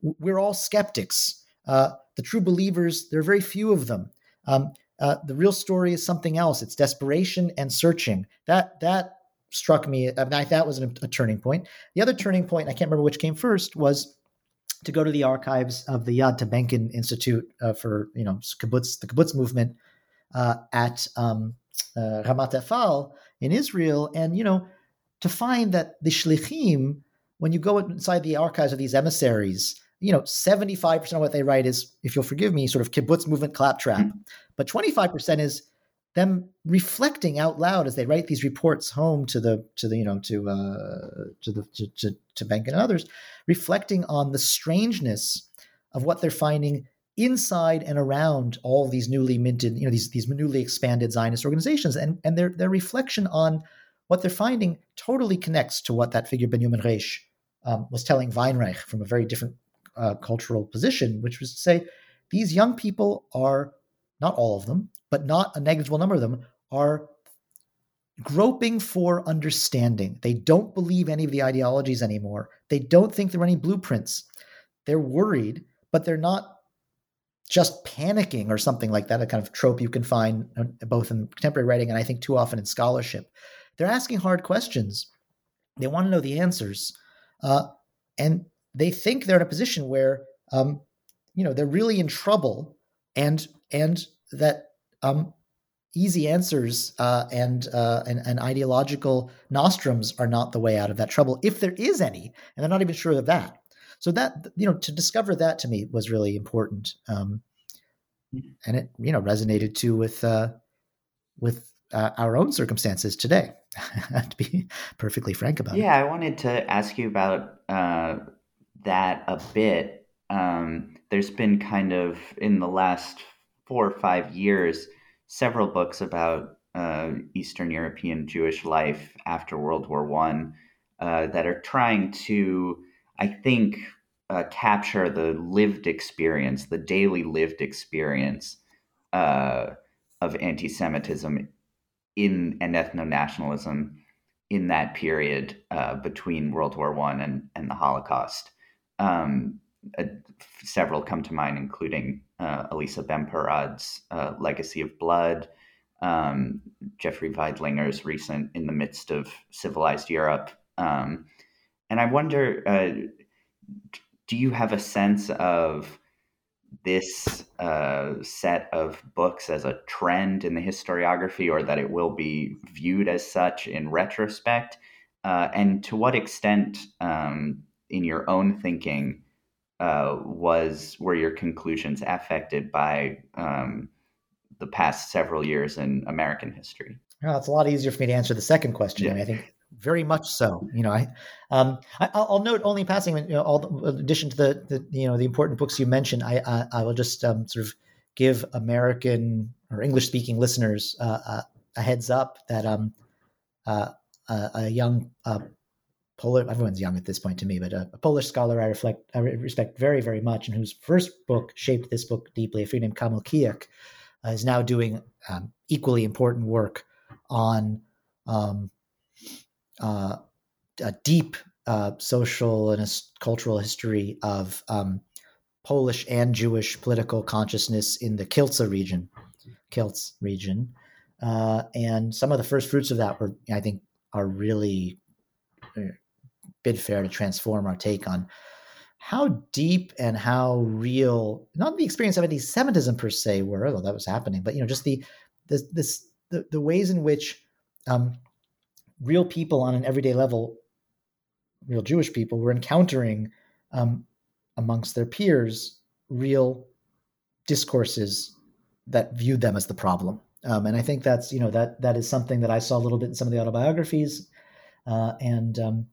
[SPEAKER 2] We're all skeptics. Uh, the true believers, there are very few of them. Um, uh, the real story is something else. It's desperation and searching. That that struck me. I mean, that was a, a turning point. The other turning point, I can't remember which came first, was to go to the archives of the Yad Tabenkin Institute uh, for you know kibbutz, the kibbutz movement uh, at um, uh, Ramat Efal in Israel, and you know to find that the shlichim, when you go inside the archives of these emissaries, you know, 75% of what they write is, if you'll forgive me, sort of kibbutz movement claptrap. Mm-hmm. But 25% is them reflecting out loud as they write these reports home to the to the you know to uh, to the to, to, to Bank and others, reflecting on the strangeness of what they're finding inside and around all these newly minted you know these these newly expanded Zionist organizations and and their their reflection on what they're finding totally connects to what that figure Benjamin Reish um, was telling Weinreich from a very different uh, cultural position, which was to say these young people are not all of them, but not a negligible number of them, are groping for understanding. They don't believe any of the ideologies anymore. They don't think there are any blueprints. They're worried, but they're not just panicking or something like that, a kind of trope you can find uh, both in contemporary writing and I think too often in scholarship. They're asking hard questions. They want to know the answers. Uh, and they think they're in a position where, um, you know, they're really in trouble and and that um, easy answers uh, and, uh, and, and ideological nostrums are not the way out of that trouble, if there is any, and they're not even sure of that. So that you know, to discover that to me was really important. Um, and it you know resonated too with uh, with uh, our own circumstances today. to be perfectly frank about
[SPEAKER 1] yeah,
[SPEAKER 2] it.
[SPEAKER 1] Yeah, I wanted to ask you about uh, that a bit. Um, there's been kind of in the last four or five years several books about uh, Eastern European Jewish life after World War One uh, that are trying to, I think, uh, capture the lived experience, the daily lived experience uh, of anti-Semitism in and ethno nationalism in that period uh, between World War One and, and the Holocaust. Um, uh, several come to mind, including uh, Elissa Bemporad's uh, Legacy of Blood, um, Jeffrey Veidlinger's recent In the Midst of Civilized Europe. Um, and I wonder, uh, do you have a sense of this uh, set of books as a trend in the historiography or that it will be viewed as such in retrospect? Uh, and to what extent, um, in your own thinking, uh, was were your conclusions affected by um, the past several years in American history?
[SPEAKER 2] Well, it's a lot easier for me to answer the second question. Yeah. I, mean, I think very much so. You know, I, um, I will note only passing, you know, all the, in addition to the, the, you know, the important books you mentioned, I, I, I will just um, sort of give American or English speaking listeners uh, uh, a heads up that um, uh, a young uh, Polish, everyone's young at this point to me, but a, a, Polish scholar I reflect, I respect very, very much, and whose first book shaped this book deeply, a friend named Kamil Kijek, uh, is now doing um, equally important work on um, uh, a deep uh, social and cultural history of um, Polish and Jewish political consciousness in the Kielce region, Kielce region, uh, and some of the first fruits of that were, I think, are really uh, bid fair to transform our take on how deep and how real, not the experience of anti-Semitism per se, were, although that was happening, but you know, just the this, this the, the ways in which um, real people on an everyday level, real Jewish people, were encountering um, amongst their peers real discourses that viewed them as the problem. Um, and I think that's you know that that is something that I saw a little bit in some of the autobiographies, uh, and um,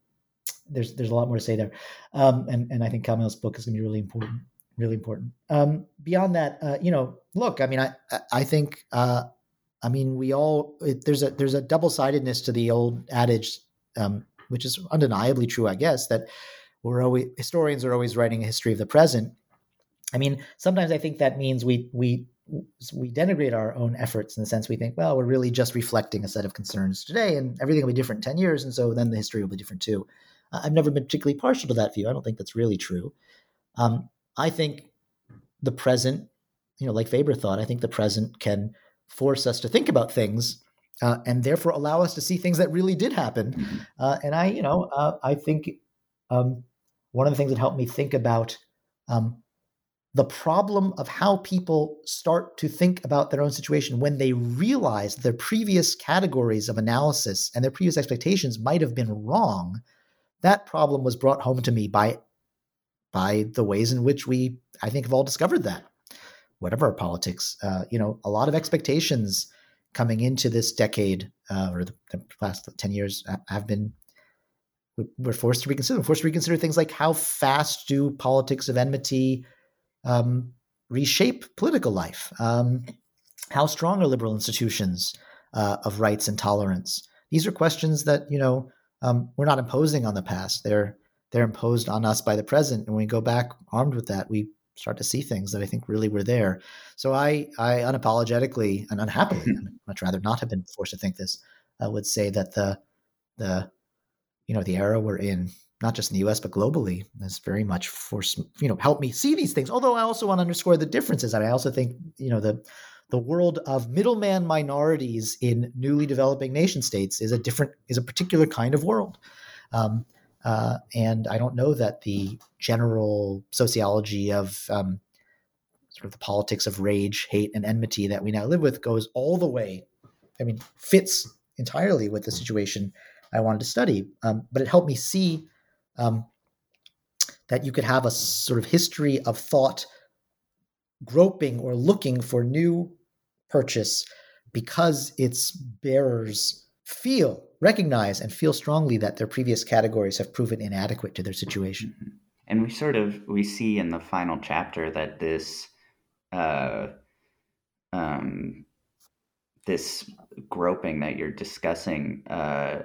[SPEAKER 2] there's there's a lot more to say there. Um, and and I think Kamil's book is going to be really important, really important. Um, beyond that, uh, you know, look, I mean, I I think uh, I mean, we all it, there's a there's a double sidedness to the old adage, um, which is undeniably true, I guess, that we're always historians are always writing a history of the present. I mean, sometimes I think that means we we we denigrate our own efforts in the sense we think, well, we're really just reflecting a set of concerns today, and everything will be different ten years, and so then the history will be different too. I've never been particularly partial to that view. I don't think that's really true. Um, I think the present, you know, like Weber thought, I think the present can force us to think about things uh, and therefore allow us to see things that really did happen. Mm-hmm. Uh, and I, you know, uh, I think um, one of the things that helped me think about um, the problem of how people start to think about their own situation when they realize their previous categories of analysis and their previous expectations might have been wrong. That problem was brought home to me by by the ways in which we, I think, have all discovered that whatever our politics. Uh, you know, a lot of expectations coming into this decade uh, or the, the, last 10 years have been we're forced to reconsider. We're forced to reconsider things like how fast do politics of enmity um, reshape political life? Um, how strong are liberal institutions uh, of rights and tolerance? These are questions that you know um, we're not imposing on the past. They're they're imposed on us by the present, and when we go back armed with that, we start to see things that I think really were there. So I, I unapologetically and unhappily, much rather not have been forced to think this, I would say that the, the, you know, the era we're in, not just in the U.S. but globally, has very much forced, you know, helped me see these things. Although I also want to underscore the differences. And I also think, you know, the the world of middleman minorities in newly developing nation states is a different, is a particular kind of world. Um, uh, and I don't know that the general sociology of um, sort of the politics of rage, hate, and enmity that we now live with goes all the way. I mean, fits entirely with the situation I wanted to study. Um, but it helped me see um, that you could have a sort of history of thought groping or looking for new purchase because its bearers feel, recognize, and feel strongly that their previous categories have proven inadequate to their situation.
[SPEAKER 1] Mm-hmm. And we sort of we see in the final chapter that this uh, um, this groping that you're discussing uh,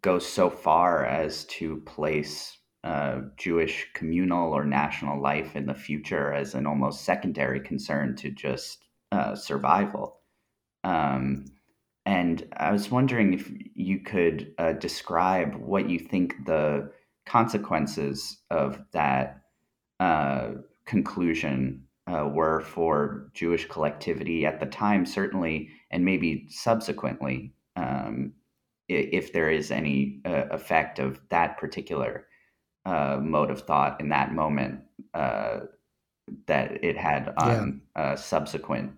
[SPEAKER 1] goes so far as to place uh, Jewish communal or national life in the future as an almost secondary concern to just uh, survival. Um, and I was wondering if you could uh, describe what you think the consequences of that uh, conclusion uh, were for Jewish collectivity at the time, certainly, and maybe subsequently, um, if there is any uh, effect of that particular uh, mode of thought in that moment uh, that it had on yeah. Uh, subsequent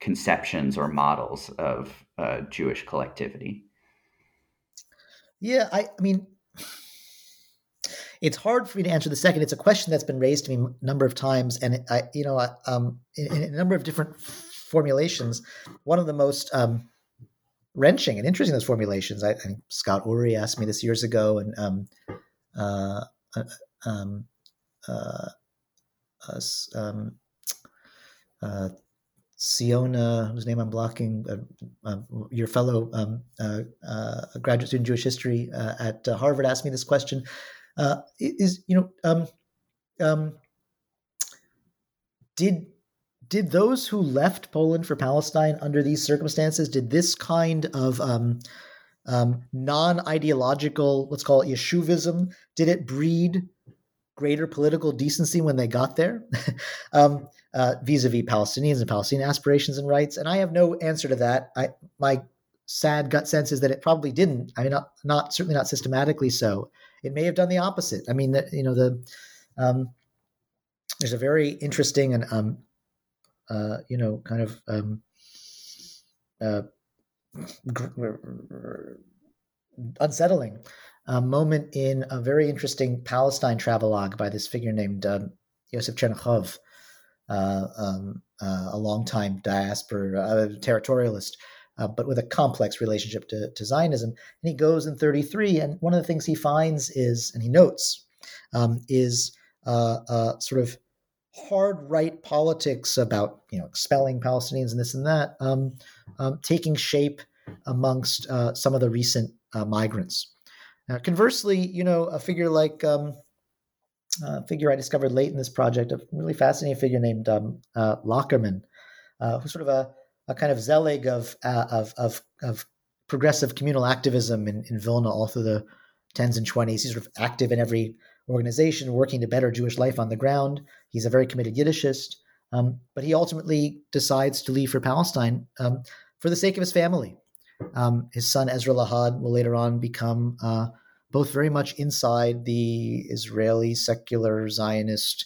[SPEAKER 1] conceptions or models of Jewish collectivity.
[SPEAKER 2] Yeah, I, I mean, it's hard for me to answer the second. It's a question that's been raised to me a number of times, and I, you know, um, in, in, a number of different formulations. One of the most um, wrenching and interesting those formulations. I, I, think Scott Ury asked me this years ago, and um, uh, uh, um, uh, um, uh, Siona, whose name I'm blocking, uh, uh, your fellow um, uh, uh, graduate student in Jewish history uh, at Harvard, asked me this question: Is you know, um, um, did did those who left Poland for Palestine under these circumstances did this kind of um, um, non-ideological, let's call it yishuvism, did it breed greater political decency when they got there? um, uh, vis-a-vis Palestinians and Palestinian aspirations and rights? And I have no answer to that. I, my sad gut sense is that it probably didn't. I mean, not, not certainly not systematically so. It may have done the opposite. I mean, the, you know, the um, there's a very interesting and um, uh, you know, kind of um, uh, unsettling uh, moment in a very interesting Palestine travelogue by this figure named um, Yosef Chernichov, um, uh, a longtime diaspora uh, territorialist, uh, but with a complex relationship to, to, Zionism. And he goes in 33, and one of the things he finds is, and he notes, um, is uh, sort of hard right politics about you know expelling Palestinians and this and that um, um, taking shape amongst some of the recent migrants. Now, conversely, you know, a figure like um, uh, figure I discovered late in this project, a really fascinating figure named um, uh, Lockerman, uh, who's sort of a, a kind of zealot of, uh, of, of, of, progressive communal activism in, in Vilna all through the 10s and 20s. He's sort of active in every organization working to better Jewish life on the ground. He's a very committed Yiddishist, um, but he ultimately decides to leave for Palestine um, for the sake of his family. Um, his son Ezra Lahad will later on become uh, both very much inside the Israeli secular Zionist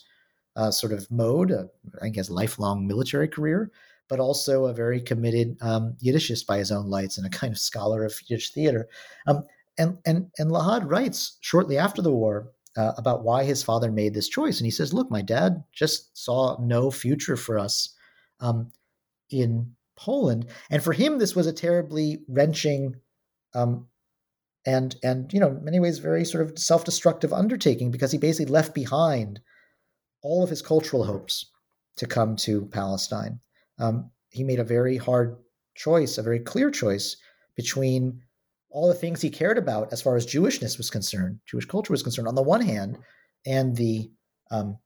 [SPEAKER 2] uh, sort of mode, uh, I guess lifelong military career, but also a very committed um, Yiddishist by his own lights and a kind of scholar of Yiddish theater. Um, and and and Lahad writes shortly after the war uh, about why his father made this choice, and he says, "Look, my dad just saw no future for us um, in Poland, and for him, this was a terribly wrenching." Um, and and you know in many ways very sort of self-destructive undertaking because he basically left behind all of his cultural hopes to come to Palestine. Um, he made a very hard choice, a very clear choice between all the things he cared about as far as Jewishness was concerned, Jewish culture was concerned, on the one hand, and the um,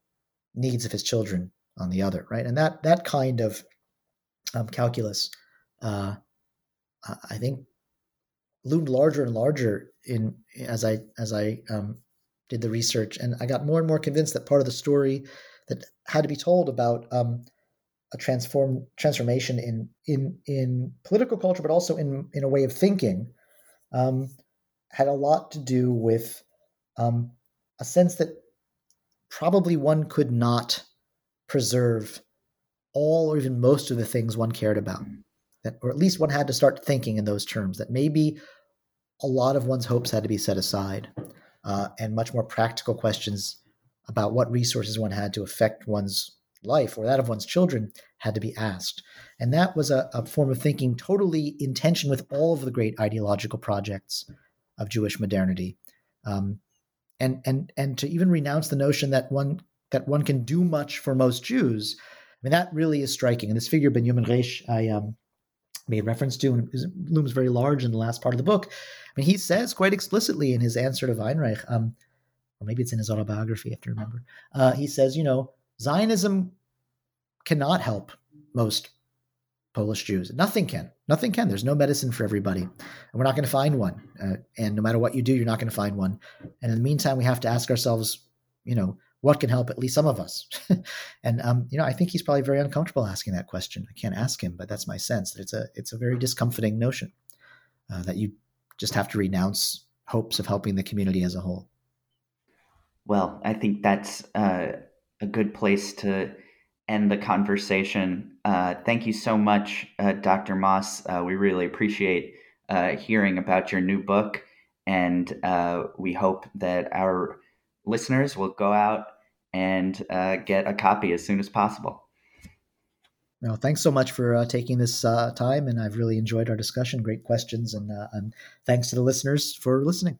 [SPEAKER 2] needs of his children on the other, right? And that that kind of um, calculus, uh, I think, loomed larger and larger in as I as I um, did the research, and I got more and more convinced that part of the story that had to be told about um, a transform transformation in in in political culture, but also in in a way of thinking, um, had a lot to do with um, a sense that probably one could not preserve all or even most of the things one cared about that or at least one had to start thinking in those terms that maybe a lot of one's hopes had to be set aside uh, and much more practical questions about what resources one had to affect one's life or that of one's children had to be asked. And that was a, a form of thinking totally in tension with all of the great ideological projects of Jewish modernity. Um, and and and to even renounce the notion that one that one can do much for most Jews, I mean that really is striking. And this figure Benjamin Reish, I um, made reference to, and looms very large in the last part of the book. I mean, he says quite explicitly in his answer to Weinreich, um, or maybe it's in his autobiography, I have to remember. Uh, he says, you know, Zionism cannot help most Polish Jews. Nothing can. Nothing can. There's no medicine for everybody. And we're not going to find one. Uh, and no matter what you do, you're not going to find one. And in the meantime, we have to ask ourselves, you know, what can help at least some of us? and um, you know, I think he's probably very uncomfortable asking that question. I can't ask him, but that's my sense that it's a it's a very discomforting notion uh, that you just have to renounce hopes of helping the community as a whole.
[SPEAKER 1] Well, I think that's uh, a good place to end the conversation. Uh, thank you so much, uh, Dr. Moss. Uh, we really appreciate uh, hearing about your new book, and we hope that our listeners will go out and uh, get a copy as soon as possible.
[SPEAKER 2] Well, thanks so much for uh, taking this uh, time, and I've really enjoyed our discussion. Great questions, and, uh, and thanks to the listeners for listening.